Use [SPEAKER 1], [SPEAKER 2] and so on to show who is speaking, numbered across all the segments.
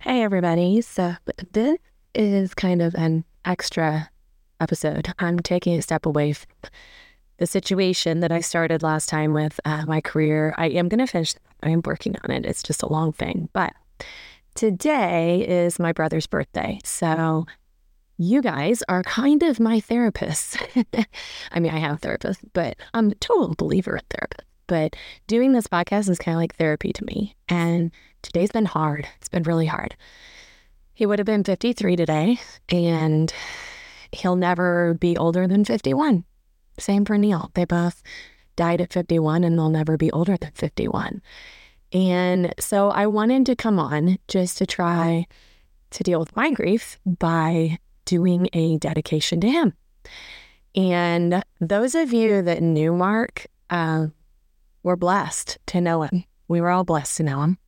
[SPEAKER 1] Hey, everybody. So, this is kind of an extra episode. I'm taking a step away from the situation that I started last time with uh, my career. I am going to finish, I am working on it. It's just a long thing. But today is my brother's birthday. So, you guys are kind of my therapists. I mean, I have therapists, but I'm a total believer in therapists. But doing this podcast is kind of like therapy to me. And today's been hard. It's been really hard. He would have been 53 today, and he'll never be older than 51. Same for Neil. They both died at 51, and they'll never be older than 51. And so I wanted to come on just to try to deal with my grief by doing a dedication to him. And those of you that knew Mark, uh, we're blessed to know him. We were all blessed to know him.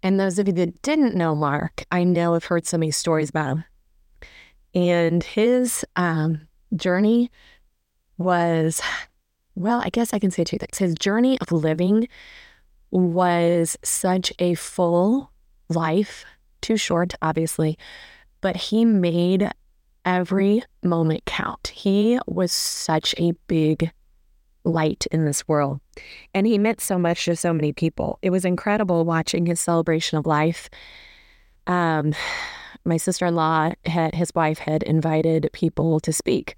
[SPEAKER 1] And those of you that didn't know Mark, I know have heard so many stories about him. And his um, journey was, well, I guess I can say two things. His journey of living was such a full life, too short, obviously, but he made every moment count. He was such a big light in this world. And he meant so much to so many people. It was incredible watching his celebration of life. Um, my sister in law, had, his wife, had invited people to speak.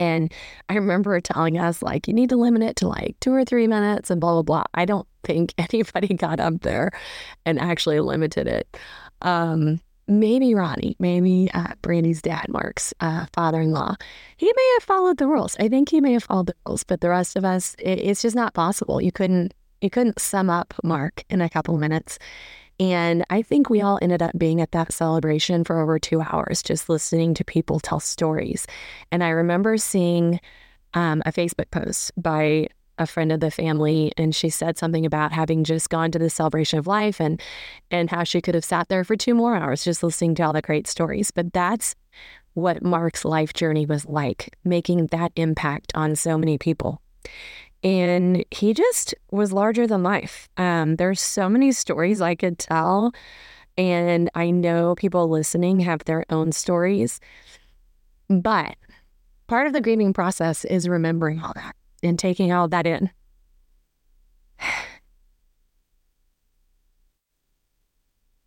[SPEAKER 1] And I remember telling us, like, you need to limit it to like two or three minutes and blah, blah, blah. I don't think anybody got up there and actually limited it. Um, maybe Ronnie, maybe uh, Brandy's dad, Mark's uh, father in law, he may have followed the rules. I think he may have followed the rules, but the rest of us, it, it's just not possible. You couldn't, you couldn't sum up Mark in a couple minutes. And I think we all ended up being at that celebration for over two hours, just listening to people tell stories. And I remember seeing um, a Facebook post by a friend of the family and she said something about having just gone to the celebration of life and and how she could have sat there for two more hours just listening to all the great stories. But that's what Mark's life journey was like making that impact on so many people. And he just was larger than life. Um, there's so many stories I could tell and I know people listening have their own stories but part of the grieving process is remembering all that and taking all that in.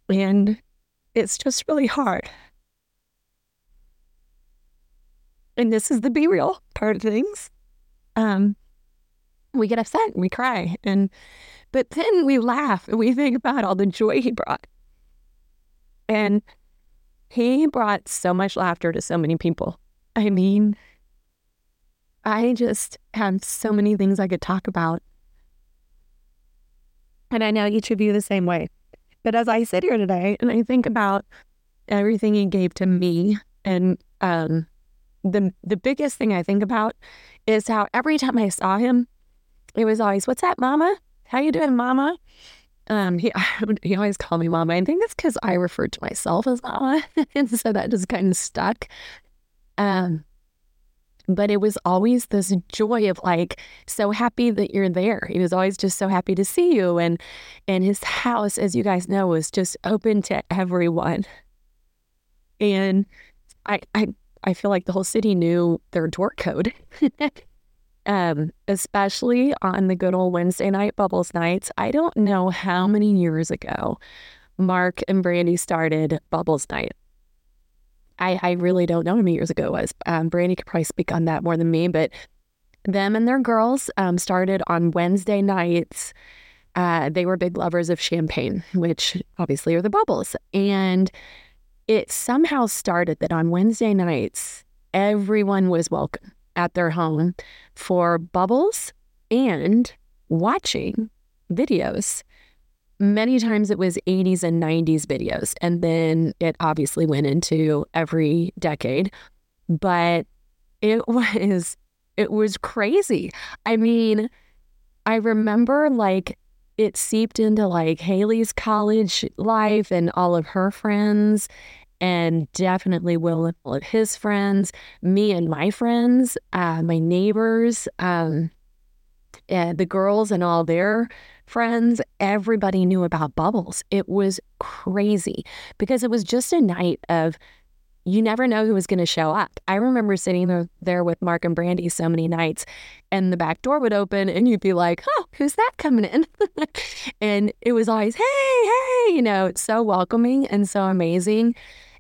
[SPEAKER 1] And it's just really hard. And this is the be real part of things. Um, we get upset and we cry and but then we laugh and we think about all the joy he brought. And he brought so much laughter to so many people. I mean, I just have so many things I could talk about. And I know each of you the same way. But as I sit here today and I think about everything he gave to me, and um, the the biggest thing I think about is how every time I saw him, it was always, "What's up, Mama? How you doing, Mama?" Um, he he always called me Mama. I think it's because I referred to myself as Mama, and so that just kind of stuck. Um, but it was always this joy of like so happy that you're there. He was always just so happy to see you and and his house as you guys know was just open to everyone. And I I I feel like the whole city knew their door code. um, especially on the good old Wednesday night bubbles nights. I don't know how many years ago Mark and Brandy started Bubbles Night. I, I really don't know how many years ago it was. Um, Brandy could probably speak on that more than me, but them and their girls um, started on Wednesday nights. Uh, they were big lovers of champagne, which obviously are the bubbles. And it somehow started that on Wednesday nights, everyone was welcome at their home for bubbles and watching videos many times it was 80s and 90s videos. And then it obviously went into every decade. But it was it was crazy. I mean, I remember like it seeped into like Haley's college life and all of her friends and definitely Will and all of his friends, me and my friends, uh, my neighbors, um, and the girls and all their friends, everybody knew about Bubbles. It was crazy because it was just a night of you never know who was going to show up. I remember sitting there with Mark and Brandy so many nights, and the back door would open, and you'd be like, "Oh, who's that coming in?" and it was always, "Hey, hey," you know, it's so welcoming and so amazing.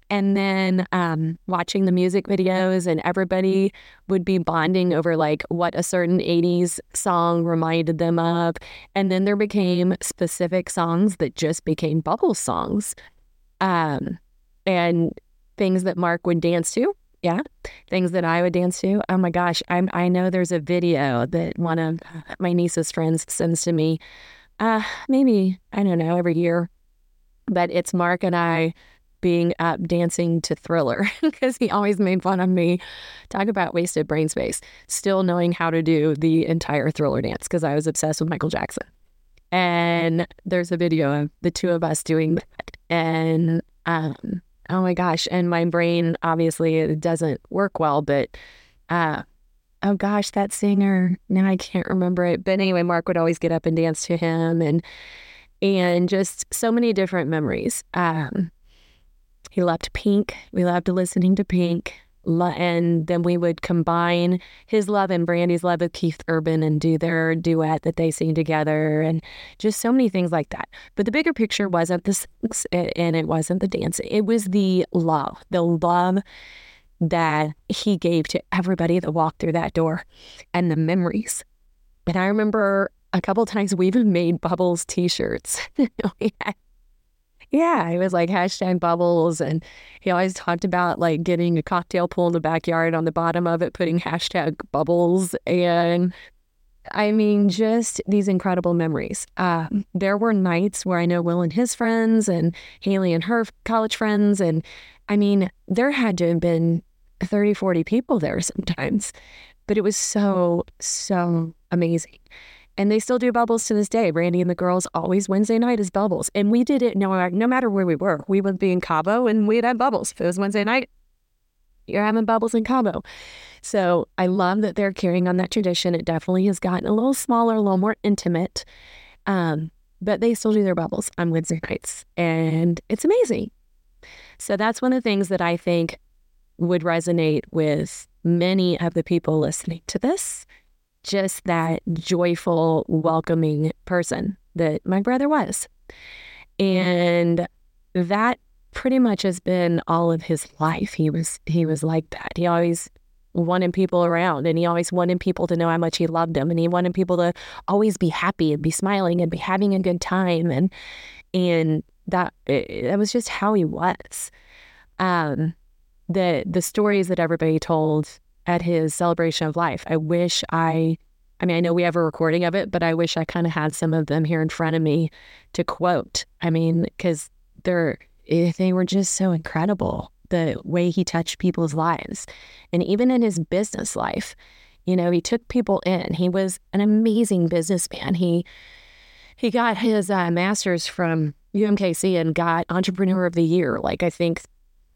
[SPEAKER 1] And then um, watching the music videos, and everybody would be bonding over like what a certain 80s song reminded them of. And then there became specific songs that just became bubble songs. Um, and things that Mark would dance to. Yeah. Things that I would dance to. Oh my gosh. I'm I know there's a video that one of my niece's friends sends to me. Uh maybe, I don't know, every year. But it's Mark and I being up dancing to Thriller because he always made fun of me. Talk about wasted brain space. Still knowing how to do the entire Thriller dance because I was obsessed with Michael Jackson. And there's a video of the two of us doing that. And um, oh my gosh. And my brain obviously it doesn't work well, but uh, oh gosh, that singer, now I can't remember it. But anyway, Mark would always get up and dance to him and and just so many different memories. Um, he loved Pink. We loved listening to Pink and then we would combine his love and Brandy's love of Keith Urban and do their duet that they sing together and just so many things like that. But the bigger picture wasn't the sex and it wasn't the dance. It was the love, the love that he gave to everybody that walked through that door and the memories. And I remember a couple times we even made Bubbles t-shirts. we had yeah, he was like hashtag bubbles. And he always talked about like getting a cocktail pool in the backyard on the bottom of it, putting hashtag bubbles. And I mean, just these incredible memories. Uh, there were nights where I know Will and his friends and Haley and her college friends. And I mean, there had to have been 30, 40 people there sometimes. But it was so, so amazing. And they still do bubbles to this day. Brandy and the girls always Wednesday night is bubbles. And we did it no, no matter where we were. We would be in Cabo and we'd have bubbles. If it was Wednesday night, you're having bubbles in Cabo. So I love that they're carrying on that tradition. It definitely has gotten a little smaller, a little more intimate. Um, but they still do their bubbles on Wednesday nights. And it's amazing. So that's one of the things that I think would resonate with many of the people listening to this just that joyful, welcoming person that my brother was. And that pretty much has been all of his life. He was he was like that. He always wanted people around and he always wanted people to know how much he loved them and he wanted people to always be happy and be smiling and be having a good time and and that that was just how he was. Um the the stories that everybody told at his celebration of life. I wish I, I mean, I know we have a recording of it, but I wish I kind of had some of them here in front of me to quote. I mean, because they're, eh, they were just so incredible the way he touched people's lives. And even in his business life, you know, he took people in. He was an amazing businessman. He, he got his uh, master's from UMKC and got Entrepreneur of the Year, like I think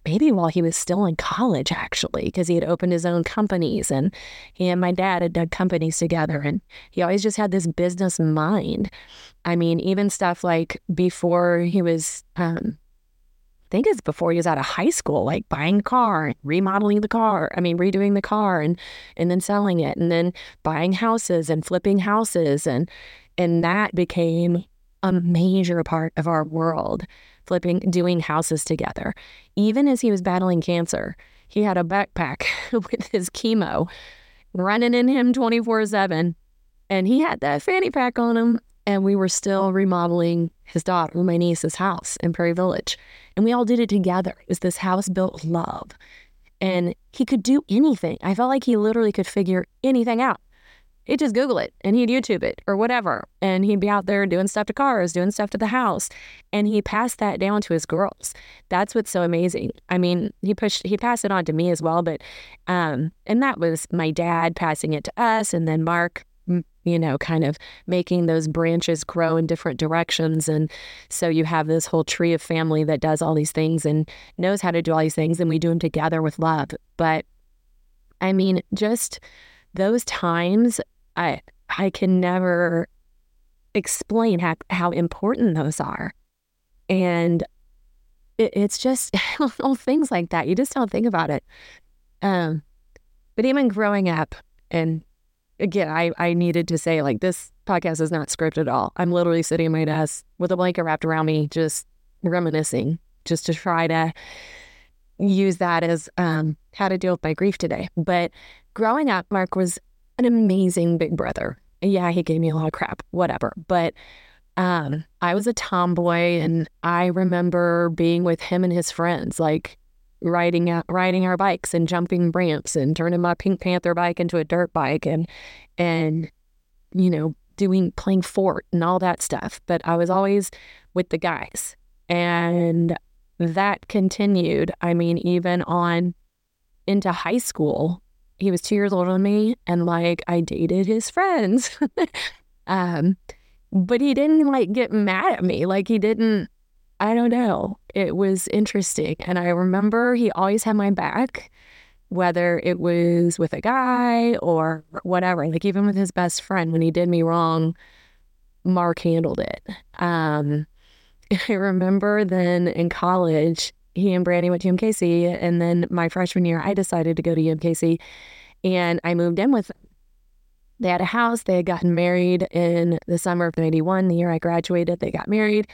[SPEAKER 1] maybe while he was still in college, actually, because he had opened his own companies and he and my dad had done companies together. And he always just had this business mind. I mean, even stuff like before he was, um, I think it's before he was out of high school, like buying a car, remodeling the car, I mean, redoing the car and, and then selling it and then buying houses and flipping houses. And, and that became a major part of our world flipping, doing houses together. Even as he was battling cancer, he had a backpack with his chemo running in him 24 7. And he had that fanny pack on him. And we were still remodeling his daughter, my niece's house in Prairie Village. And we all did it together. It was this house built love. And he could do anything. I felt like he literally could figure anything out he'd just Google it and he'd YouTube it or whatever. And he'd be out there doing stuff to cars, doing stuff to the house. And he passed that down to his girls. That's what's so amazing. I mean, he pushed, he passed it on to me as well. But, um, and that was my dad passing it to us. And then Mark, you know, kind of making those branches grow in different directions. And so you have this whole tree of family that does all these things and knows how to do all these things. And we do them together with love. But I mean, just those times I I can never explain how, how important those are. And it, it's just little things like that. You just don't think about it. Um, but even growing up, and again, I, I needed to say, like, this podcast is not scripted at all. I'm literally sitting in my desk with a blanket wrapped around me, just reminiscing, just to try to use that as um, how to deal with my grief today. But growing up, Mark was an amazing big brother. Yeah, he gave me a lot of crap, whatever. But um, I was a tomboy, and I remember being with him and his friends, like riding out, riding our bikes and jumping ramps and turning my Pink Panther bike into a dirt bike, and and you know doing playing fort and all that stuff. But I was always with the guys, and that continued. I mean, even on into high school, he was two years older than me, and like I dated his friends. um, but he didn't like get mad at me. Like he didn't, I don't know. It was interesting. And I remember he always had my back, whether it was with a guy or whatever. Like even with his best friend, when he did me wrong, Mark handled it. Um, I remember then in college, he and Brandy went to UMKC. And then my freshman year, I decided to go to UMKC and I moved in with them. They had a house. They had gotten married in the summer of 91, the year I graduated. They got married.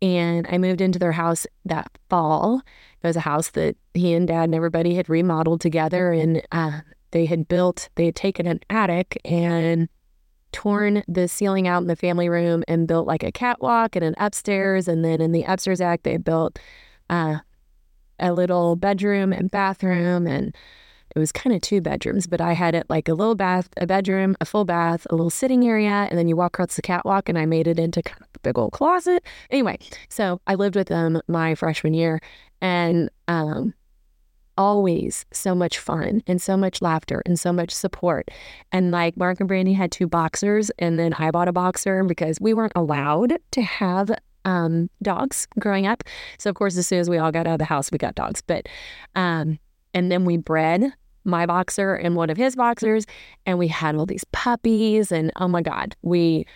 [SPEAKER 1] And I moved into their house that fall. It was a house that he and dad and everybody had remodeled together. And uh, they had built, they had taken an attic and torn the ceiling out in the family room and built like a catwalk and an upstairs. And then in the upstairs act, they built uh, a little bedroom and bathroom and it was kind of two bedrooms, but I had it like a little bath, a bedroom, a full bath, a little sitting area, and then you walk across the catwalk, and I made it into kind of a big old closet. Anyway, so I lived with them my freshman year, and um, always so much fun and so much laughter and so much support. And like Mark and Brandy had two boxers, and then I bought a boxer because we weren't allowed to have um, dogs growing up. So of course, as soon as we all got out of the house, we got dogs. But um, and then we bred my boxer and one of his boxers, and we had all these puppies, and oh my god, we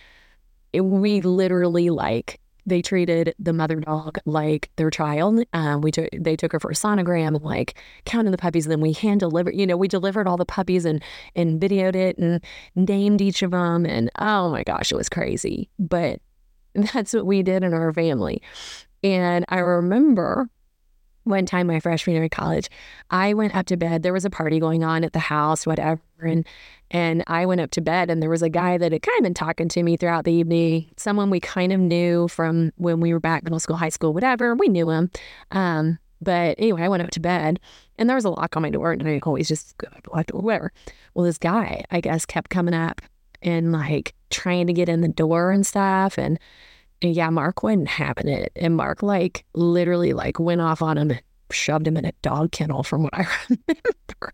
[SPEAKER 1] we literally like they treated the mother dog like their child. Um, we took they took her for a sonogram like counted the puppies. And then we hand delivered, you know, we delivered all the puppies and and videoed it and named each of them. And oh my gosh, it was crazy. But that's what we did in our family. And I remember one time my freshman year in college, I went up to bed. There was a party going on at the house, whatever, and and I went up to bed, and there was a guy that had kind of been talking to me throughout the evening. Someone we kind of knew from when we were back middle school, high school, whatever. We knew him. Um, but anyway, I went up to bed, and there was a lock on my door, and I always just go up to whatever. Well, this guy, I guess, kept coming up and like trying to get in the door and stuff, and and yeah, Mark wasn't having it. And Mark like literally like went off on him and shoved him in a dog kennel from what I remember.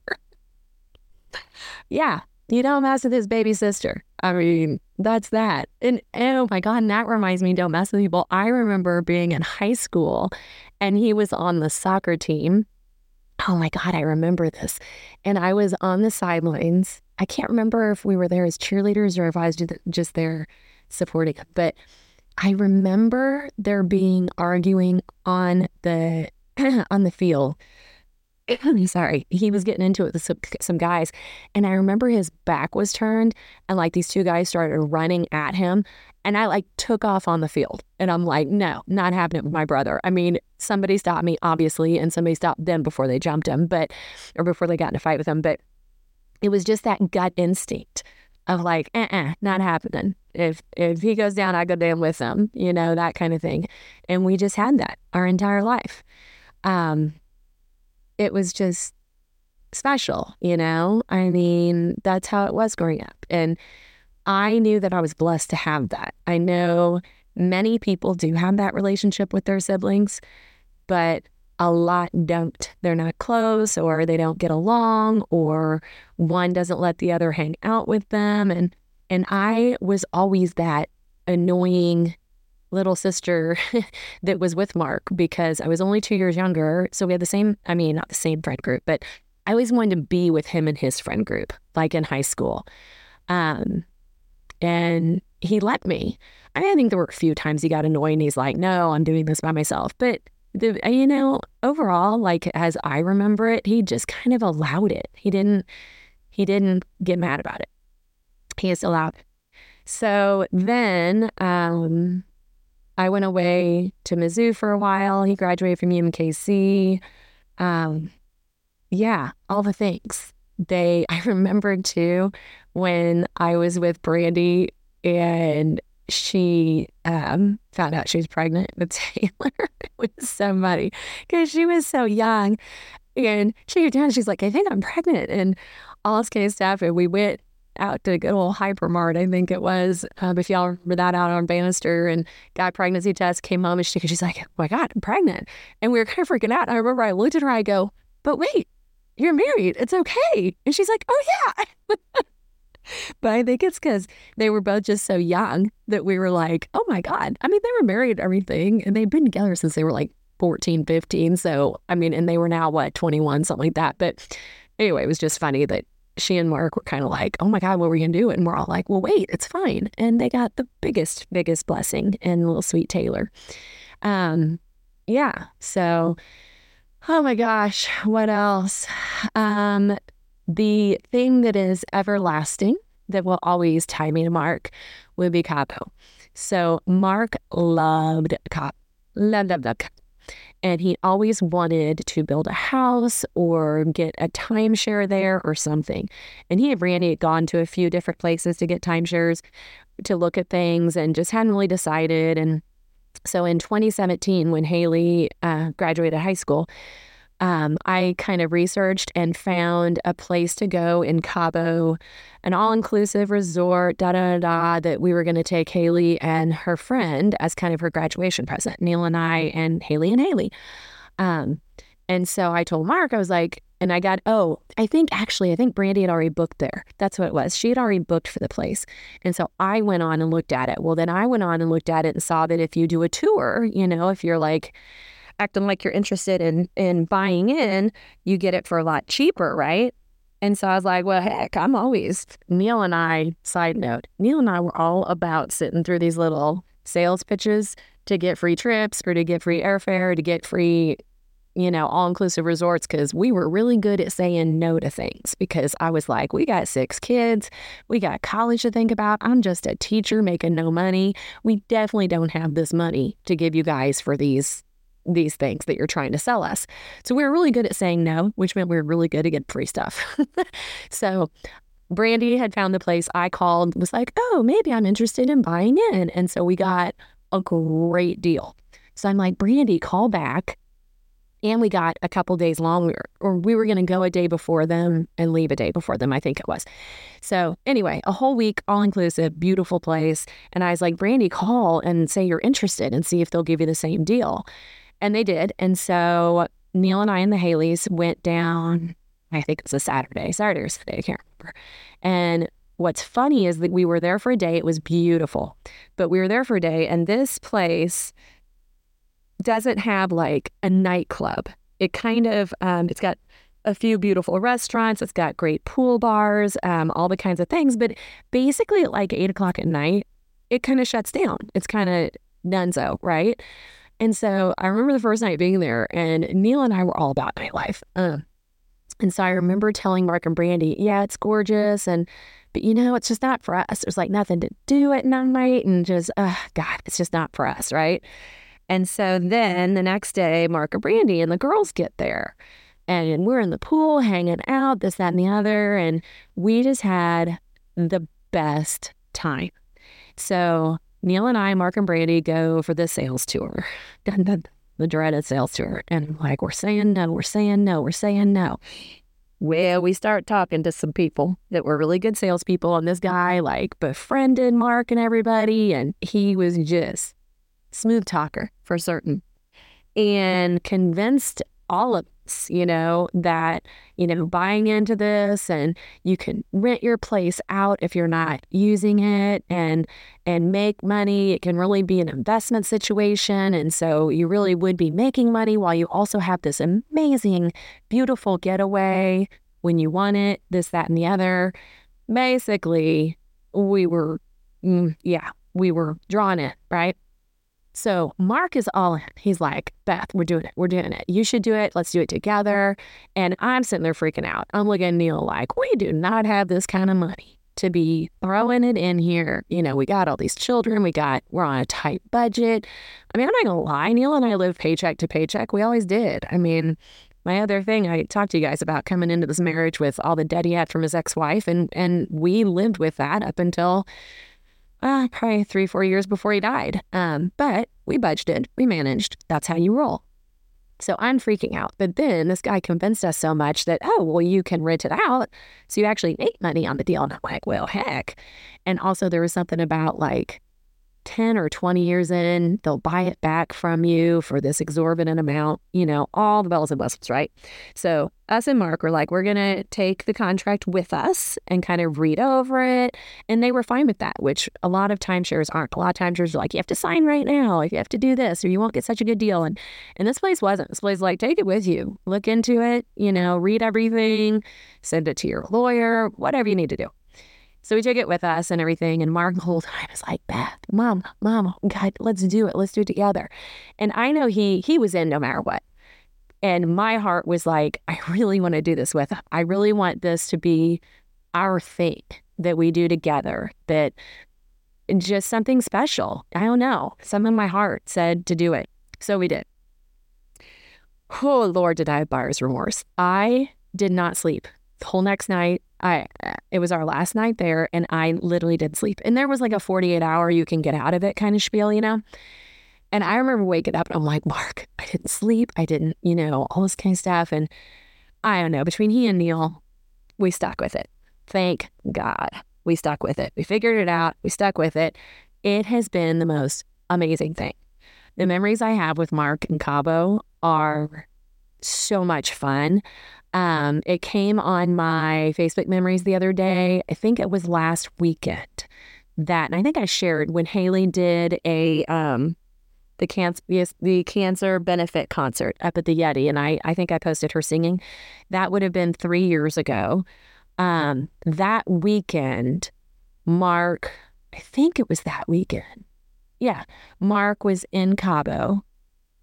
[SPEAKER 1] yeah, you don't mess with his baby sister. I mean, that's that. And oh my God, and that reminds me, don't mess with people. I remember being in high school and he was on the soccer team. Oh my God, I remember this. And I was on the sidelines. I can't remember if we were there as cheerleaders or if I was just there supporting but I remember there being arguing on the on the field. Sorry, he was getting into it with some, some guys, and I remember his back was turned, and like these two guys started running at him, and I like took off on the field, and I'm like, no, not happening with my brother. I mean, somebody stopped me, obviously, and somebody stopped them before they jumped him, but or before they got in a fight with him, but it was just that gut instinct of like, uh uh not happening. If if he goes down, I go down with him, you know, that kind of thing. And we just had that our entire life. Um, it was just special, you know? I mean, that's how it was growing up. And I knew that I was blessed to have that. I know many people do have that relationship with their siblings, but a lot don't. They're not close or they don't get along or one doesn't let the other hang out with them and and I was always that annoying little sister that was with Mark because I was only 2 years younger, so we had the same I mean not the same friend group, but I always wanted to be with him and his friend group like in high school. Um and he let me. I think there were a few times he got annoyed and he's like, no, I'm doing this by myself. But, the, you know, overall, like as I remember it, he just kind of allowed it. He didn't, he didn't get mad about it. He just allowed. So then um, I went away to Mizzou for a while. He graduated from UMKC. Um, yeah, all the things. They, I remembered too when I was with Brandy and she um, found out she was pregnant with Taylor. it was so funny because she was so young. And she came down, she's like, I think I'm pregnant. And all this kind of stuff. And we went out to a good old Hypermart, I think it was. Um, if y'all remember that out on Bannister and got pregnancy test, came home and she, she's like, oh my God, I'm pregnant. And we were kind of freaking out. I remember I looked at her, I go, but wait, you're married. It's okay. And she's like, oh yeah. but I think it's because they were both just so young that we were like, oh my God. I mean, they were married everything and they'd been together since they were like 14, 15. So, I mean, and they were now what, 21, something like that. But anyway, it was just funny that she and Mark were kind of like, oh my God, what are we going to do? And we're all like, well, wait, it's fine. And they got the biggest, biggest blessing in little sweet Taylor. Um, yeah. So, oh my gosh, what else? Um, the thing that is everlasting that will always tie me to Mark would be Cabo. So Mark loved Cabo, loved, loved, loved and he always wanted to build a house or get a timeshare there or something. And he and Brandy had gone to a few different places to get timeshares to look at things and just hadn't really decided. And so in 2017, when Haley uh, graduated high school, um, I kind of researched and found a place to go in Cabo, an all inclusive resort, da da da, that we were going to take Haley and her friend as kind of her graduation present, Neil and I, and Haley and Haley. Um, and so I told Mark, I was like, and I got, oh, I think actually, I think Brandy had already booked there. That's what it was. She had already booked for the place. And so I went on and looked at it. Well, then I went on and looked at it and saw that if you do a tour, you know, if you're like, acting like you're interested in in buying in, you get it for a lot cheaper, right? And so I was like, well, heck, I'm always Neil and I, side note, Neil and I were all about sitting through these little sales pitches to get free trips or to get free airfare, to get free, you know, all inclusive resorts because we were really good at saying no to things because I was like, we got six kids, we got college to think about. I'm just a teacher making no money. We definitely don't have this money to give you guys for these these things that you're trying to sell us. So we were really good at saying no, which meant we were really good at getting free stuff. so Brandy had found the place I called, was like, oh, maybe I'm interested in buying in. And so we got a great deal. So I'm like, Brandy, call back. And we got a couple days longer, or we were going to go a day before them and leave a day before them, I think it was. So, anyway, a whole week, all inclusive, beautiful place. And I was like, Brandy, call and say you're interested and see if they'll give you the same deal. And they did. And so Neil and I and the Haleys went down, I think it was a Saturday, Saturday or Sunday, I can't remember. And what's funny is that we were there for a day. It was beautiful, but we were there for a day. And this place doesn't have like a nightclub. It kind of, um, it's got a few beautiful restaurants. It's got great pool bars, um, all the kinds of things. But basically, at like eight o'clock at night, it kind of shuts down. It's kind of nunzo, right? And so I remember the first night being there, and Neil and I were all about nightlife. Uh, and so I remember telling Mark and Brandy, yeah, it's gorgeous. And, but you know, it's just not for us. There's like nothing to do at night and just, uh, God, it's just not for us. Right. And so then the next day, Mark and Brandy and the girls get there and we're in the pool hanging out, this, that, and the other. And we just had the best time. So Neil and I, Mark and Brandy, go for the sales tour, the dreaded sales tour. And like, we're saying no, we're saying no, we're saying no. Well, we start talking to some people that were really good salespeople, and this guy like befriended Mark and everybody, and he was just smooth talker for certain, and convinced all of you know, that, you know, buying into this and you can rent your place out if you're not using it and and make money. It can really be an investment situation. And so you really would be making money while you also have this amazing, beautiful getaway when you want it, this, that, and the other. Basically, we were mm, yeah, we were drawn in, right? So Mark is all in. He's like, Beth, we're doing it. We're doing it. You should do it. Let's do it together. And I'm sitting there freaking out. I'm looking at Neil like, we do not have this kind of money to be throwing it in here. You know, we got all these children. We got, we're on a tight budget. I mean, I'm not going to lie. Neil and I live paycheck to paycheck. We always did. I mean, my other thing I talked to you guys about coming into this marriage with all the debt he had from his ex-wife and and we lived with that up until uh, probably three, four years before he died. Um, but we budgeted, we managed. That's how you roll. So I'm freaking out. But then this guy convinced us so much that, oh, well, you can rent it out. So you actually make money on the deal. And I'm like, well, heck. And also, there was something about like 10 or 20 years in, they'll buy it back from you for this exorbitant amount, you know, all the bells and whistles, right? So, us and Mark were like, we're going to take the contract with us and kind of read over it. And they were fine with that, which a lot of timeshares aren't. A lot of timeshares are like, you have to sign right now, if you have to do this, or you won't get such a good deal. And, and this place wasn't. This place like, take it with you, look into it, you know, read everything, send it to your lawyer, whatever you need to do. So we took it with us and everything. And Mark the whole time was like, Beth, mom, mom, God, let's do it. Let's do it together. And I know he he was in no matter what. And my heart was like, I really want to do this with him. I really want this to be our thing that we do together, that just something special. I don't know. Something in my heart said to do it. So we did. Oh, Lord, did I have buyer's remorse. I did not sleep the whole next night. I it was our last night there and I literally didn't sleep. And there was like a 48 hour you can get out of it kind of spiel, you know? And I remember waking up and I'm like, Mark, I didn't sleep. I didn't, you know, all this kind of stuff. And I don't know, between he and Neil, we stuck with it. Thank God we stuck with it. We figured it out. We stuck with it. It has been the most amazing thing. The memories I have with Mark and Cabo are so much fun. Um, it came on my Facebook memories the other day. I think it was last weekend that, and I think I shared when Haley did a um, the cancer yes, the cancer benefit concert up at the Yeti, and I I think I posted her singing. That would have been three years ago. Um, that weekend, Mark, I think it was that weekend. Yeah, Mark was in Cabo,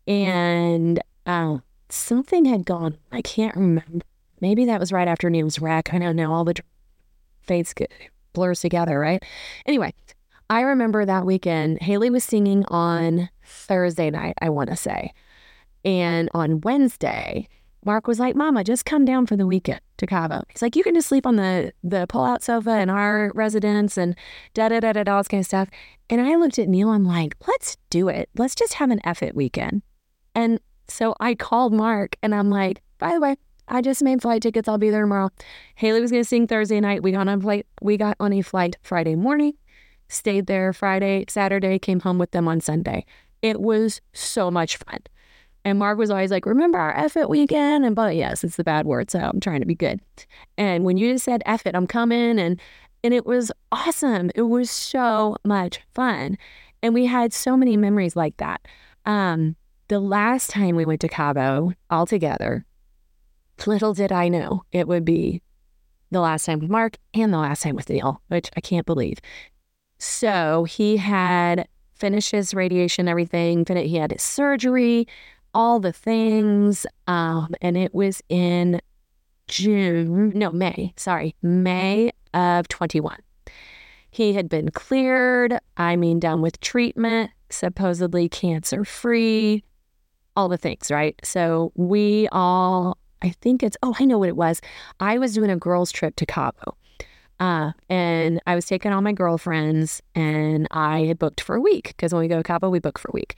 [SPEAKER 1] and um, something had gone. I can't remember. Maybe that was right after Neil's wreck. I don't know. All the fates get blurs together, right? Anyway, I remember that weekend. Haley was singing on Thursday night. I want to say, and on Wednesday, Mark was like, "Mama, just come down for the weekend to Cabo." He's like, "You can just sleep on the the pull out sofa in our residence and da da da da all this kind of stuff." And I looked at Neil. I'm like, "Let's do it. Let's just have an F weekend." And so I called Mark and I'm like, by the way, I just made flight tickets. I'll be there tomorrow. Haley was going to sing Thursday night. We got on flight. We got on a flight Friday morning, stayed there Friday, Saturday, came home with them on Sunday. It was so much fun. And Mark was always like, remember our it weekend? And but yes, it's the bad word, so I'm trying to be good. And when you just said it, I'm coming and and it was awesome. It was so much fun. And we had so many memories like that. Um, the last time we went to Cabo all together, little did I know it would be the last time with Mark and the last time with Neil, which I can't believe. So he had finished his radiation, everything. He had his surgery, all the things. Um, and it was in June, no, May, sorry, May of 21. He had been cleared, I mean, done with treatment, supposedly cancer free, all the things, right? So we all, I think it's, oh, I know what it was. I was doing a girls' trip to Cabo. Uh, and I was taking all my girlfriends and I had booked for a week because when we go to Cabo, we book for a week.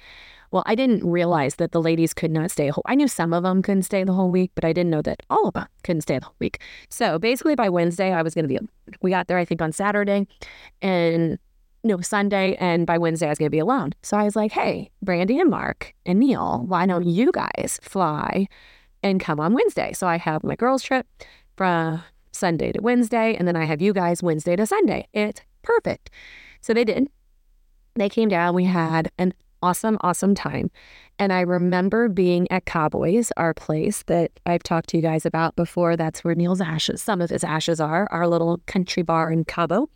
[SPEAKER 1] Well, I didn't realize that the ladies could not stay a whole. I knew some of them couldn't stay the whole week, but I didn't know that all of them couldn't stay the whole week. So basically, by Wednesday, I was going to be. We got there, I think, on Saturday, and no, Sunday, and by Wednesday I was to be alone. So I was like, hey, Brandy and Mark and Neil, why don't you guys fly and come on Wednesday? So I have my girls' trip from Sunday to Wednesday, and then I have you guys Wednesday to Sunday. It's perfect. So they did. They came down. We had an awesome, awesome time. And I remember being at Cowboys, our place that I've talked to you guys about before. That's where Neil's ashes, some of his ashes are, our little country bar in Cabo.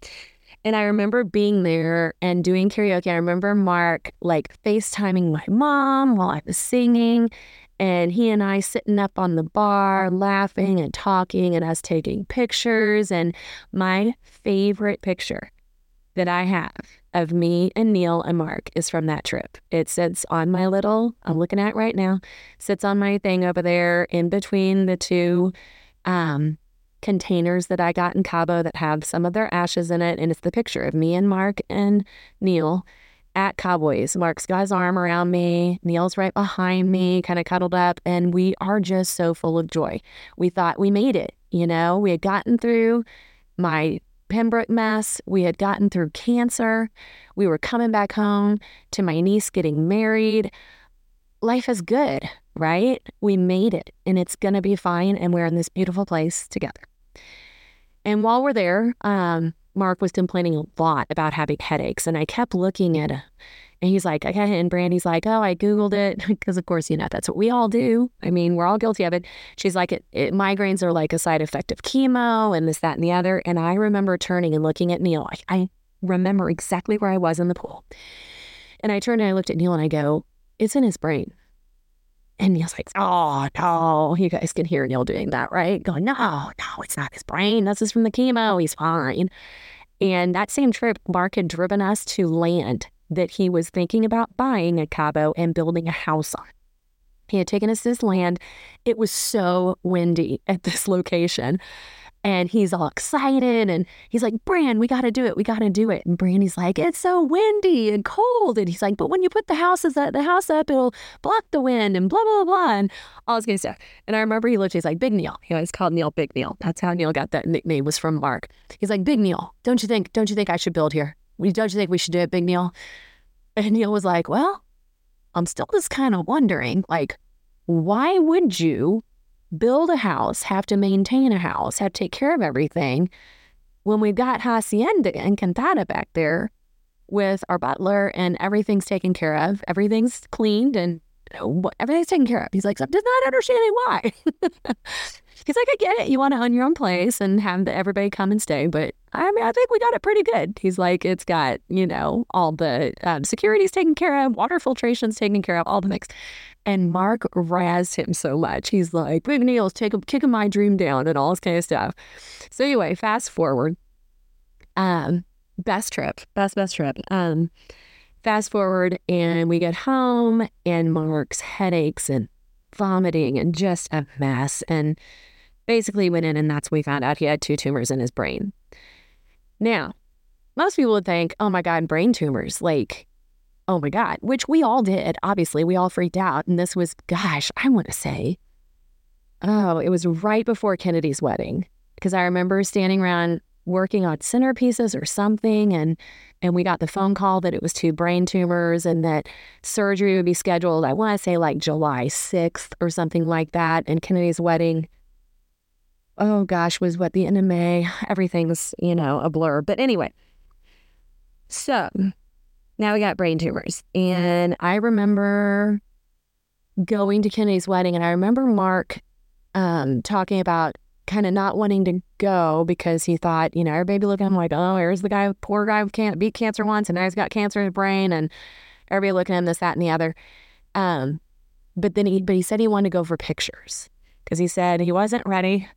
[SPEAKER 1] And I remember being there and doing karaoke. I remember Mark like FaceTiming my mom while I was singing. And he and I sitting up on the bar, laughing and talking, and us taking pictures. And my favorite picture that I have of me and Neil and Mark is from that trip. It sits on my little, I'm looking at right now, sits on my thing over there in between the two um, containers that I got in Cabo that have some of their ashes in it. And it's the picture of me and Mark and Neil at Cowboys. Mark's got his arm around me. Neil's right behind me, kind of cuddled up. And we are just so full of joy. We thought we made it. You know, we had gotten through my Pembroke mess. We had gotten through cancer. We were coming back home to my niece getting married. Life is good, right? We made it and it's going to be fine. And we're in this beautiful place together. And while we're there, um, Mark was complaining a lot about having headaches. And I kept looking at him. And he's like, okay. And Brandy's like, oh, I Googled it. Because, of course, you know, that's what we all do. I mean, we're all guilty of it. She's like, it, it, migraines are like a side effect of chemo and this, that, and the other. And I remember turning and looking at Neil. I, I remember exactly where I was in the pool. And I turned and I looked at Neil and I go, it's in his brain. And Neil's like, oh, no. You guys can hear Neil doing that, right? Going, no, no, it's not his brain. This is from the chemo. He's fine. And that same trip, Mark had driven us to land that he was thinking about buying at Cabo and building a house on. He had taken us to this land. It was so windy at this location. And he's all excited and he's like, Brand, we got to do it. We got to do it. And Brandy's like, it's so windy and cold. And he's like, but when you put the houses at the house up, it'll block the wind and blah, blah, blah, and all this of stuff. And I remember he looked, he's like, Big Neil. He always called Neil Big Neil. That's how Neil got that nickname was from Mark. He's like, Big Neil, don't you think, don't you think I should build here? Don't you think we should do it, Big Neil? And Neil was like, Well, I'm still just kind of wondering, like, why would you build a house, have to maintain a house, have to take care of everything when we've got Hacienda Encantada back there with our butler and everything's taken care of, everything's cleaned and everything's taken care of. He's like, I'm just not understanding why. He's like, I get it. You want to own your own place and have the, everybody come and stay. But I mean, I think we got it pretty good. He's like, it's got, you know, all the um, security's taken care of, water filtration's taken care of, all the mix. And Mark razzed him so much. He's like, Big Neil's take, kicking my dream down and all this kind of stuff. So anyway, fast forward. Um, best trip, best, best trip. Um, fast forward and we get home and Mark's headaches and vomiting and just a mess. And basically went in and that's when we found out he had two tumors in his brain. Now, most people would think, oh my God, brain tumors, like, oh my God, which we all did. Obviously, we all freaked out. And this was, gosh, I want to say, oh, it was right before Kennedy's wedding. Because I remember standing around working on centerpieces or something and and we got the phone call that it was two brain tumors and that surgery would be scheduled i want to say like july 6th or something like that and kennedy's wedding oh gosh, was what the end of May. Everything's, you know, a blur. But anyway, so now we got brain tumors. And I remember going to Kennedy's wedding, and I remember Mark um, talking about kind of not wanting to go because he thought, you know, everybody looking at him like, oh, here's the guy, poor guy who can't beat cancer once, and now he's got cancer in his brain, and everybody looking at him this, that, and the other. Um, but then he, but he said he wanted to go for pictures because he said he wasn't ready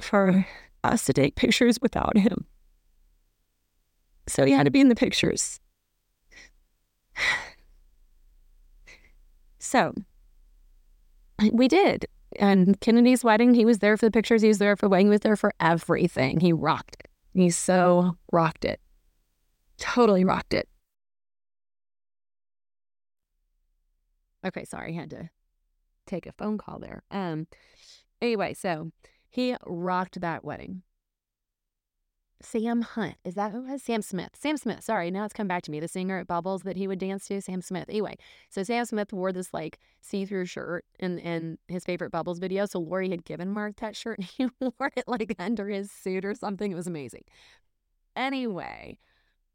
[SPEAKER 1] for us to take pictures without him. So he had to be in the pictures. So we did. And Kennedy's wedding, he was there for the pictures. He was there for the wedding. He was there for everything. He rocked it. He so rocked it. Totally rocked it. Okay, sorry, I had to take a phone call there. Um, anyway, so he rocked that wedding. Sam Hunt. Is that who was? Sam Smith. Sam Smith. Sorry, now it's come back to me. The singer at Bubbles that he would dance to, Sam Smith. Anyway, so Sam Smith wore this like see-through shirt in, in his favorite Bubbles video. So Lori had given Mark that shirt and he wore it like under his suit or something. It was amazing. Anyway,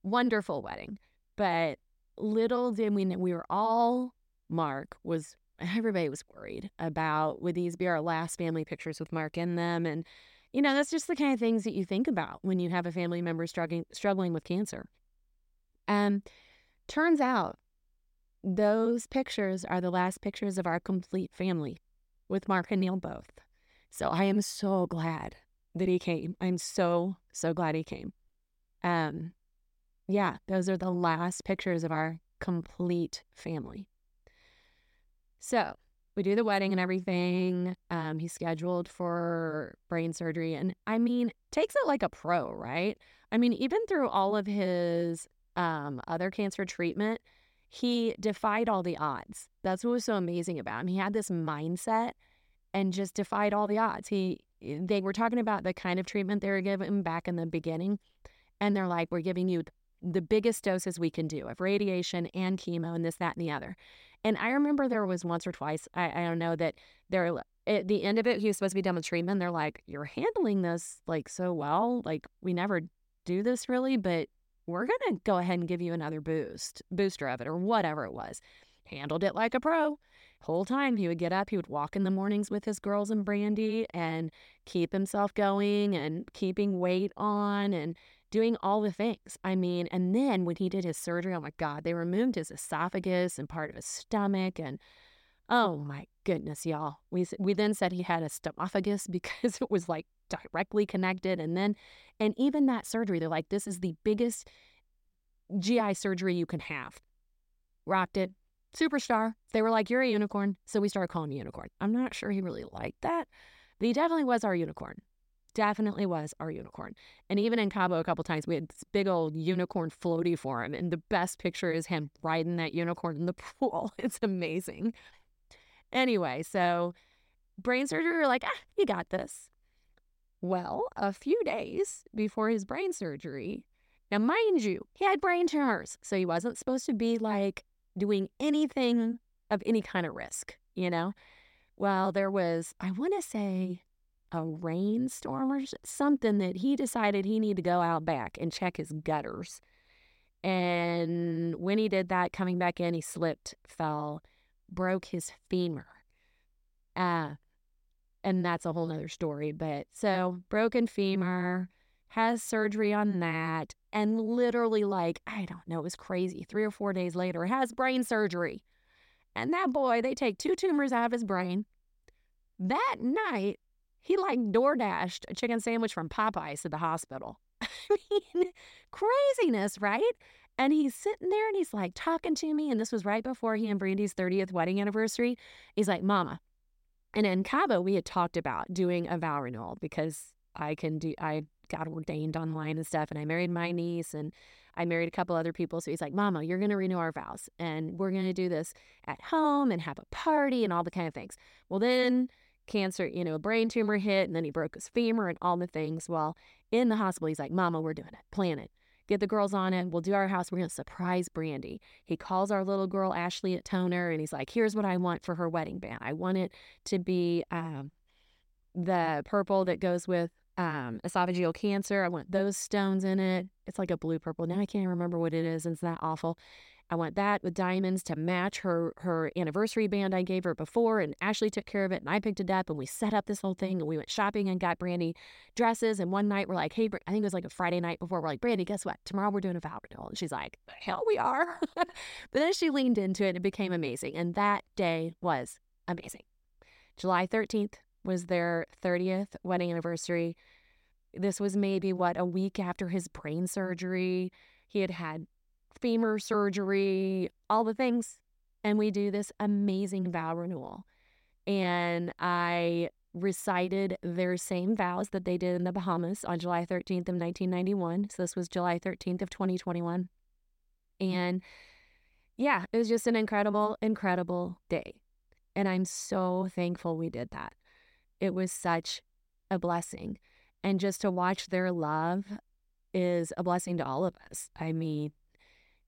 [SPEAKER 1] wonderful wedding. But little did we know we were all Mark was everybody was worried about would these be our last family pictures with Mark in them? And you know, that's just the kind of things that you think about when you have a family member struggling struggling with cancer. Um, turns out those pictures are the last pictures of our complete family with Mark and Neil both. So I am so glad that he came. I'm so, so glad he came. Um, yeah, those are the last pictures of our complete family. So we do the wedding and everything. Um, he's scheduled for brain surgery. And I mean, takes it like a pro, right? I mean, even through all of his um, other cancer treatment, he defied all the odds. That's what was so amazing about him. He had this mindset and just defied all the odds. He they were talking about the kind of treatment they were giving back in the beginning, and they're like, "We're giving you the biggest doses we can do of radiation and chemo and this, that, and the other." And I remember there was once or twice, I, I don't know that they're at the end of it, he was supposed to be done with treatment. They're like, "You're handling this like so well. Like we never do this really, but we're going to go ahead and give you another boost, booster of it, or whatever it was. Handled it like a pro. Whole time he would get up, he would walk in the mornings with his girls and Brandy and keep himself going and keeping weight on and doing all the things. I mean, and then when he did his surgery, oh my God, they removed his esophagus and part of his stomach. And oh my goodness, y'all. We, we then said he had a stomophagus because it was like directly connected. And then, and even that surgery, they're like, this is the biggest GI surgery you can have. Rocked it. Superstar. They were like, you're a unicorn. So we started calling him unicorn. I'm not sure he really liked that, but he definitely was our unicorn. Definitely was our unicorn. And even in Cabo, a couple times, we had this big old unicorn floaty for him. And the best picture is him riding that unicorn in the pool. It's amazing. Anyway, so brain surgery, we're like, ah, you got this. Well, a few days before his brain surgery, now mind you, he had brain tumors, so he wasn't supposed to be like doing anything of any kind of risk, you know? Well, there was, I want to say, a rainstorm or something that he decided he needed to go out back and check his gutters. And when he did that, coming back in, he slipped, fell, broke his femur. Uh, and that's a whole nother story. But so broken femur, has surgery on that, and literally, like, I don't know, it was crazy. Three or four days later, has brain surgery. And that boy, they take two tumors out of his brain. That night, he like door dashed a chicken sandwich from Popeyes to the hospital. I mean, craziness, right? And he's sitting there and he's like talking to me. And this was right before he and Brandy's 30th wedding anniversary. He's like, Mama. And in Cabo, we had talked about doing a vow renewal because I can do, I got ordained online and stuff. And I married my niece and I married a couple other people. So he's like, Mama, you're going to renew our vows and we're going to do this at home and have a party and all the kind of things. Well, then cancer, you know, a brain tumor hit and then he broke his femur and all the things. Well, in the hospital, he's like, Mama, we're doing it. Plan it. Get the girls on it. We'll do our house. We're going to surprise Brandy. He calls our little girl, Ashley, at Toner, and he's like, Here's what I want for her wedding band. I want it to be um, the purple that goes with um, esophageal cancer. I want those stones in it. It's like a blue purple. Now I can't remember what it is. It's that awful. I want that with diamonds to match her her anniversary band I gave her before. And Ashley took care of it, and I picked it up, and we set up this whole thing, and we went shopping and got Brandy dresses. And one night we're like, hey, I think it was like a Friday night before. We're like, Brandy, guess what? Tomorrow we're doing a vow renewal. And she's like, the hell we are. but then she leaned into it, and it became amazing. And that day was amazing. July 13th, was their 30th wedding anniversary. This was maybe what a week after his brain surgery. He had had femur surgery, all the things. And we do this amazing vow renewal. And I recited their same vows that they did in the Bahamas on July 13th of 1991. So this was July 13th of 2021. And yeah, it was just an incredible, incredible day. And I'm so thankful we did that it was such a blessing. And just to watch their love is a blessing to all of us. I mean,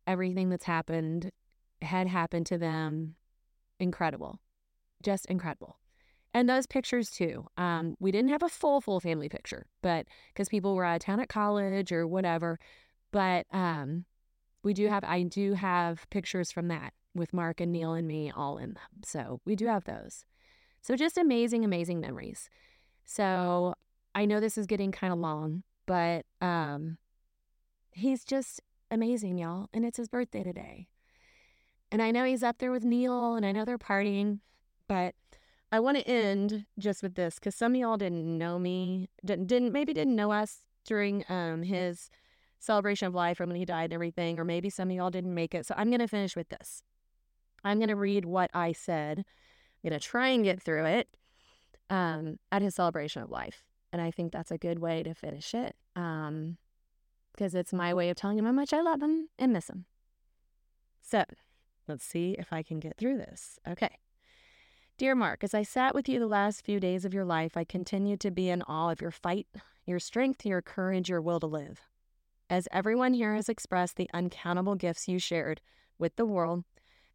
[SPEAKER 1] everything that's happened had happened to them incredible, just incredible. And those pictures too. Um, we didn't have a full, full family picture, but because people were out of town at college or whatever. But um, we do have, I do have pictures from that with Mark and Neil and me all in them. So we do have those. So just amazing, amazing memories. So I know this is getting kind of long, but um, he's just amazing, y'all. And it's his birthday today. And I know he's up there with Neil, and I know they're partying, but I want to end just with this because some of y'all didn't know me, didn't, didn't maybe didn't know us during um, his celebration of life or when he died and everything, or maybe some of y'all didn't make it. So I'm going to finish with this. I'm going to read what I said. I'm going to try and get through it um, at his celebration of life. And I think that's a good way to finish it because it's my way of telling him how much I love him and miss him. So let's see if I can get through this. Okay. Dear Mark, as I sat with you the last few days of your life, I continued to be in awe of your fight, your strength, your courage, your will to live. As everyone here has expressed the uncountable gifts you shared with the world,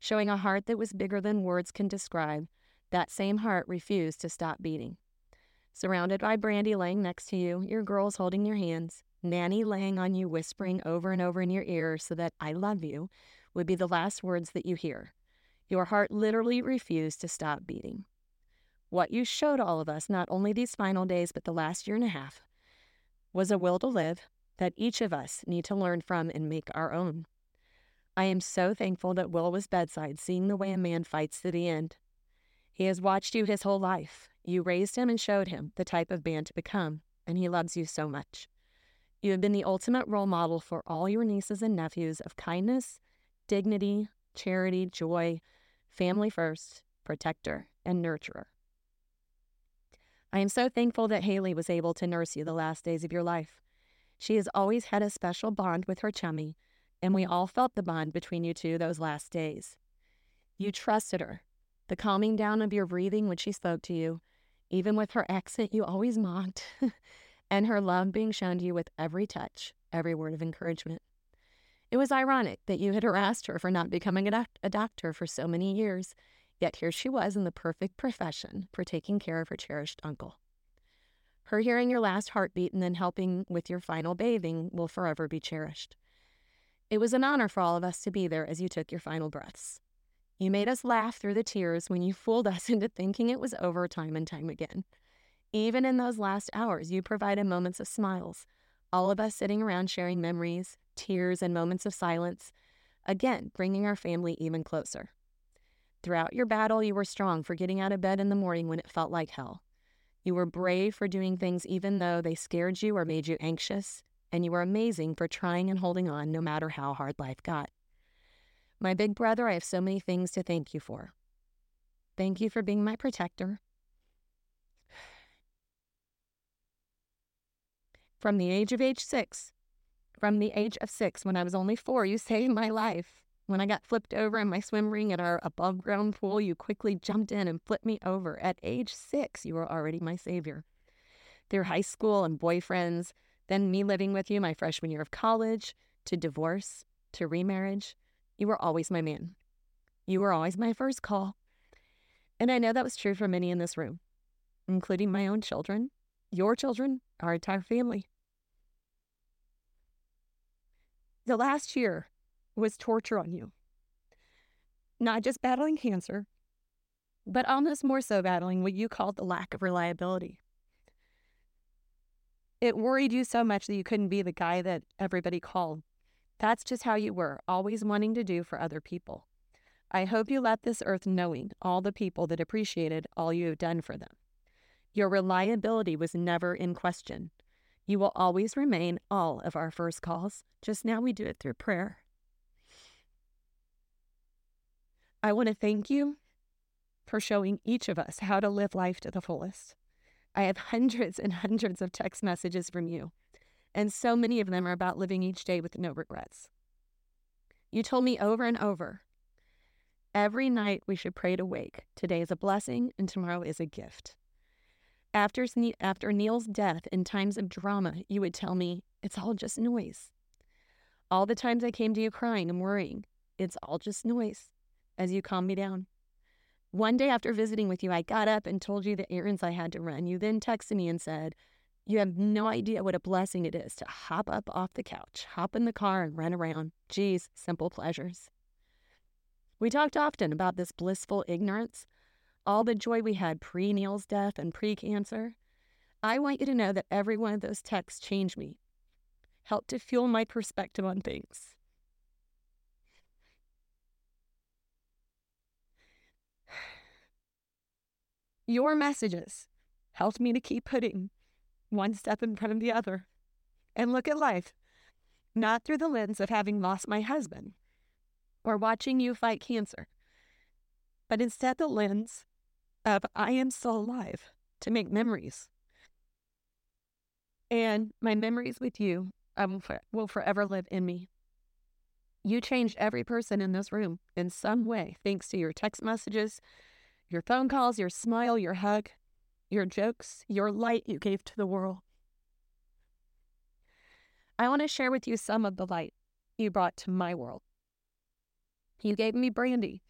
[SPEAKER 1] showing a heart that was bigger than words can describe, that same heart refused to stop beating. Surrounded by Brandy laying next to you, your girls holding your hands, Nanny laying on you, whispering over and over in your ear so that I love you would be the last words that you hear. Your heart literally refused to stop beating. What you showed all of us, not only these final days, but the last year and a half, was a will to live, that each of us need to learn from and make our own. I am so thankful that Will was bedside, seeing the way a man fights to the end. He has watched you his whole life. You raised him and showed him the type of man to become, and he loves you so much. You have been the ultimate role model for all your nieces and nephews of kindness, dignity, charity, joy, family first, protector, and nurturer. I am so thankful that Haley was able to nurse you the last days of your life. She has always had a special bond with her chummy, and we all felt the bond between you two those last days. You trusted her. The calming down of your breathing when she spoke to you, even with her accent you always mocked, and her love being shown to you with every touch, every word of encouragement. It was ironic that you had harassed her for not becoming a, doc- a doctor for so many years, yet here she was in the perfect profession for taking care of her cherished uncle. Her hearing your last heartbeat and then helping with your final bathing will forever be cherished. It was an honor for all of us to be there as you took your final breaths. You made us laugh through the tears when you fooled us into thinking it was over time and time again. Even in those last hours, you provided moments of smiles, all of us sitting around sharing memories, tears, and moments of silence, again, bringing our family even closer. Throughout your battle, you were strong for getting out of bed in the morning when it felt like hell. You were brave for doing things even though they scared you or made you anxious, and you were amazing for trying and holding on no matter how hard life got. My big brother, I have so many things to thank you for. Thank you for being my protector. From the age of age six, from the age of six, when I was only four, you saved my life. When I got flipped over in my swim ring at our above ground pool, you quickly jumped in and flipped me over. At age six, you were already my savior. Through high school and boyfriends, then me living with you my freshman year of college, to divorce, to remarriage, you were always my man. You were always my first call. And I know that was true for many in this room, including my own children, your children, our entire family. The last year, was torture on you. Not just battling cancer, but almost more so battling what you called the lack of reliability. It worried you so much that you couldn't be the guy that everybody called. That's just how you were, always wanting to do for other people. I hope you left this earth knowing all the people that appreciated all you have done for them. Your reliability was never in question. You will always remain all of our first calls, just now we do it through prayer. I want to thank you for showing each of us how to live life to the fullest. I have hundreds and hundreds of text messages from you, and so many of them are about living each day with no regrets. You told me over and over every night we should pray to wake. Today is a blessing, and tomorrow is a gift. After, after Neil's death, in times of drama, you would tell me, it's all just noise. All the times I came to you crying and worrying, it's all just noise as you calm me down. One day after visiting with you, I got up and told you the errands I had to run. You then texted me and said, You have no idea what a blessing it is to hop up off the couch, hop in the car, and run around. Geez, simple pleasures. We talked often about this blissful ignorance, all the joy we had pre Neil's death and pre cancer. I want you to know that every one of those texts changed me, helped to fuel my perspective on things. Your messages helped me to keep putting one step in front of the other and look at life not through the lens of having lost my husband or watching you fight cancer, but instead the lens of I am still alive to make memories. And my memories with you um, will forever live in me. You changed every person in this room in some way, thanks to your text messages, your phone calls, your smile, your hug, your jokes, your light you gave to the world. I want to share with you some of the light you brought to my world. You gave me Brandy.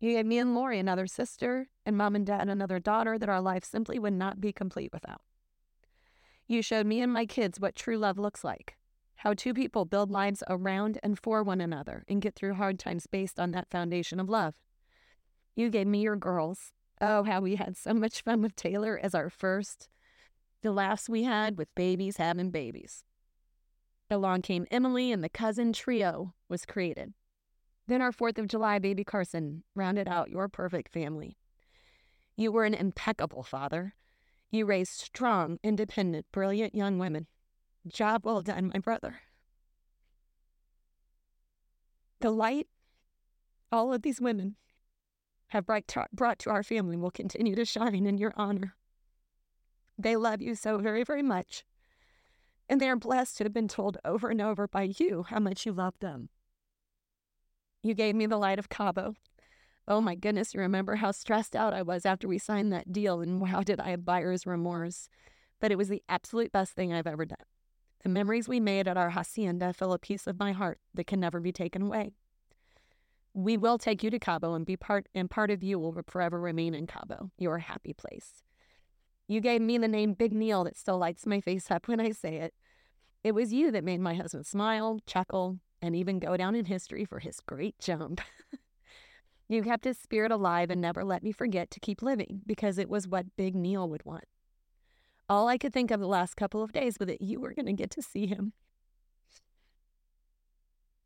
[SPEAKER 1] You gave me and Lori another sister, and mom and dad another daughter that our life simply would not be complete without. You showed me and my kids what true love looks like, how two people build lives around and for one another and get through hard times based on that foundation of love. You gave me your girls. Oh, how we had so much fun with Taylor as our first. The laughs we had with babies having babies. Along came Emily, and the cousin trio was created. Then our 4th of July baby Carson rounded out your perfect family. You were an impeccable father. You raised strong, independent, brilliant young women. Job well done, my brother. The light all of these women have brought to our family will continue to shine in your honor. They love you so very, very much. And they are blessed to have been told over and over by you how much you love them. You gave me the light of Cabo. Oh my goodness, you remember how stressed out I was after we signed that deal, and how did I have buyer's remorse? But it was the absolute best thing I've ever done. The memories we made at our hacienda fill a piece of my heart that can never be taken away. We will take you to Cabo and be part and part of you will forever remain in Cabo, your happy place. You gave me the name Big Neil that still lights my face up when I say it. It was you that made my husband smile, chuckle, and even go down in history for his great jump. you kept his spirit alive and never let me forget to keep living because it was what Big Neil would want. All I could think of the last couple of days was that you were going to get to see him.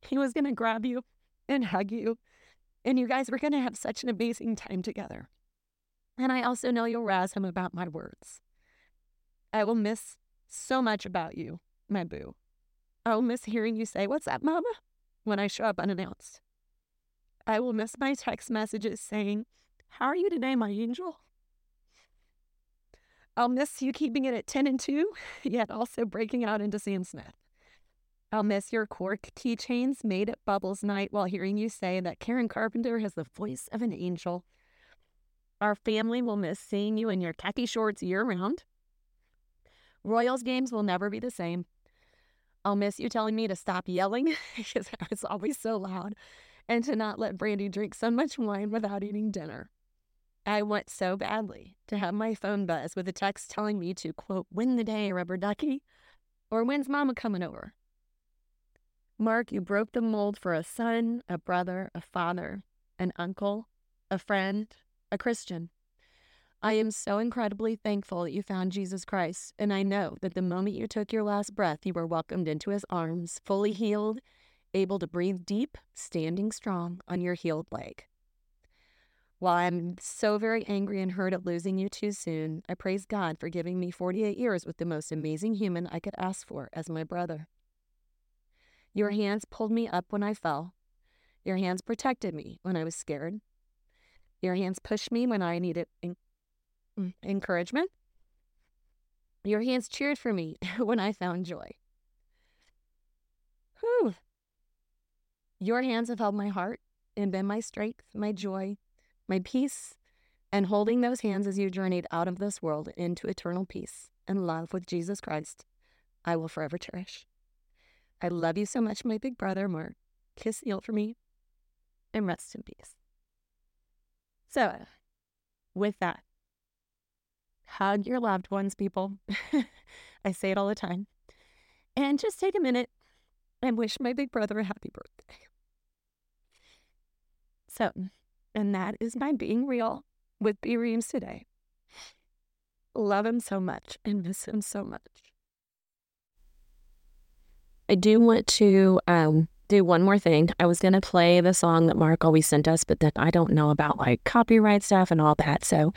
[SPEAKER 1] He was going to grab you and hug you, and you guys were going to have such an amazing time together. And I also know you'll razz him about my words. I will miss so much about you, my boo. I will miss hearing you say, What's up, Mama? when I show up unannounced. I will miss my text messages saying, How are you today, my angel? I'll miss you keeping it at 10 and 2, yet also breaking out into Sam Smith. I'll miss your cork keychains made at Bubbles Night while hearing you say that Karen Carpenter has the voice of an angel. Our family will miss seeing you in your khaki shorts year round. Royals games will never be the same. I'll miss you telling me to stop yelling because I was always so loud and to not let Brandy drink so much wine without eating dinner. I want so badly to have my phone buzz with a text telling me to, quote, win the day, rubber ducky, or when's mama coming over? Mark, you broke the mold for a son, a brother, a father, an uncle, a friend, a Christian. I am so incredibly thankful that you found Jesus Christ, and I know that the moment you took your last breath, you were welcomed into his arms, fully healed, able to breathe deep, standing strong on your healed leg. While I'm so very angry and hurt at losing you too soon, I praise God for giving me 48 years with the most amazing human I could ask for as my brother. Your hands pulled me up when I fell. Your hands protected me when I was scared. Your hands pushed me when I needed Mm. encouragement. Your hands cheered for me when I found joy. Whew. Your hands have held my heart and been my strength, my joy, my peace, and holding those hands as you journeyed out of this world into eternal peace and love with Jesus Christ, I will forever cherish. I love you so much, my big brother, Mark. Kiss Neil for me and rest in peace. So, with that, hug your loved ones, people. I say it all the time. And just take a minute and wish my big brother a happy birthday. So, and that is my being real with B Reams today. love him so much and miss him so much. I do want to um, do one more thing. I was going to play the song that Mark always sent us, but then I don't know about like copyright stuff and all that. So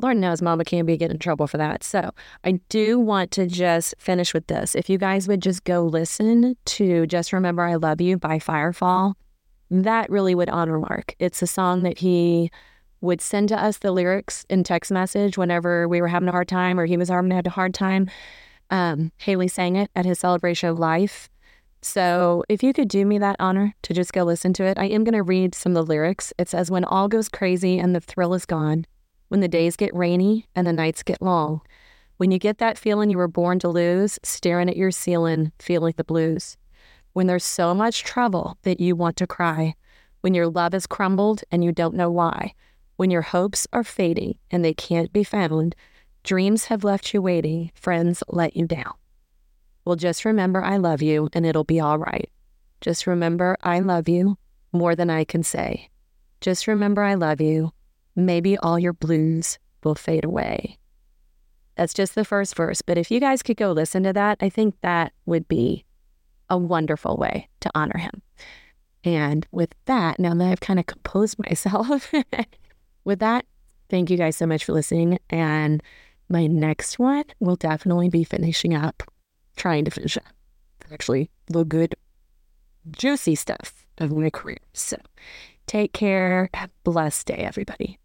[SPEAKER 1] Lord knows Mama can't be getting in trouble for that. So I do want to just finish with this. If you guys would just go listen to Just Remember I Love You by Firefall, that really would honor Mark. It's a song that he would send to us the lyrics in text message whenever we were having a hard time or he was having a hard time. Um, Haley sang it at his celebration of life. So if you could do me that honor to just go listen to it, I am going to read some of the lyrics. It says, When all goes crazy and the thrill is gone, when the days get rainy and the nights get long, when you get that feeling you were born to lose, staring at your ceiling, feeling the blues, when there's so much trouble that you want to cry, when your love has crumbled and you don't know why, when your hopes are fading and they can't be found, dreams have left you waiting, friends let you down. Well, just remember I love you and it'll be all right. Just remember I love you more than I can say. Just remember I love you. Maybe all your blues will fade away. That's just the first verse, but if you guys could go listen to that, I think that would be a wonderful way to honor him. And with that, now that I've kind of composed myself, with that, thank you guys so much for listening. And my next one will definitely be finishing up trying to finish up actually the good, juicy stuff of my career. So take care. Have a blessed day, everybody.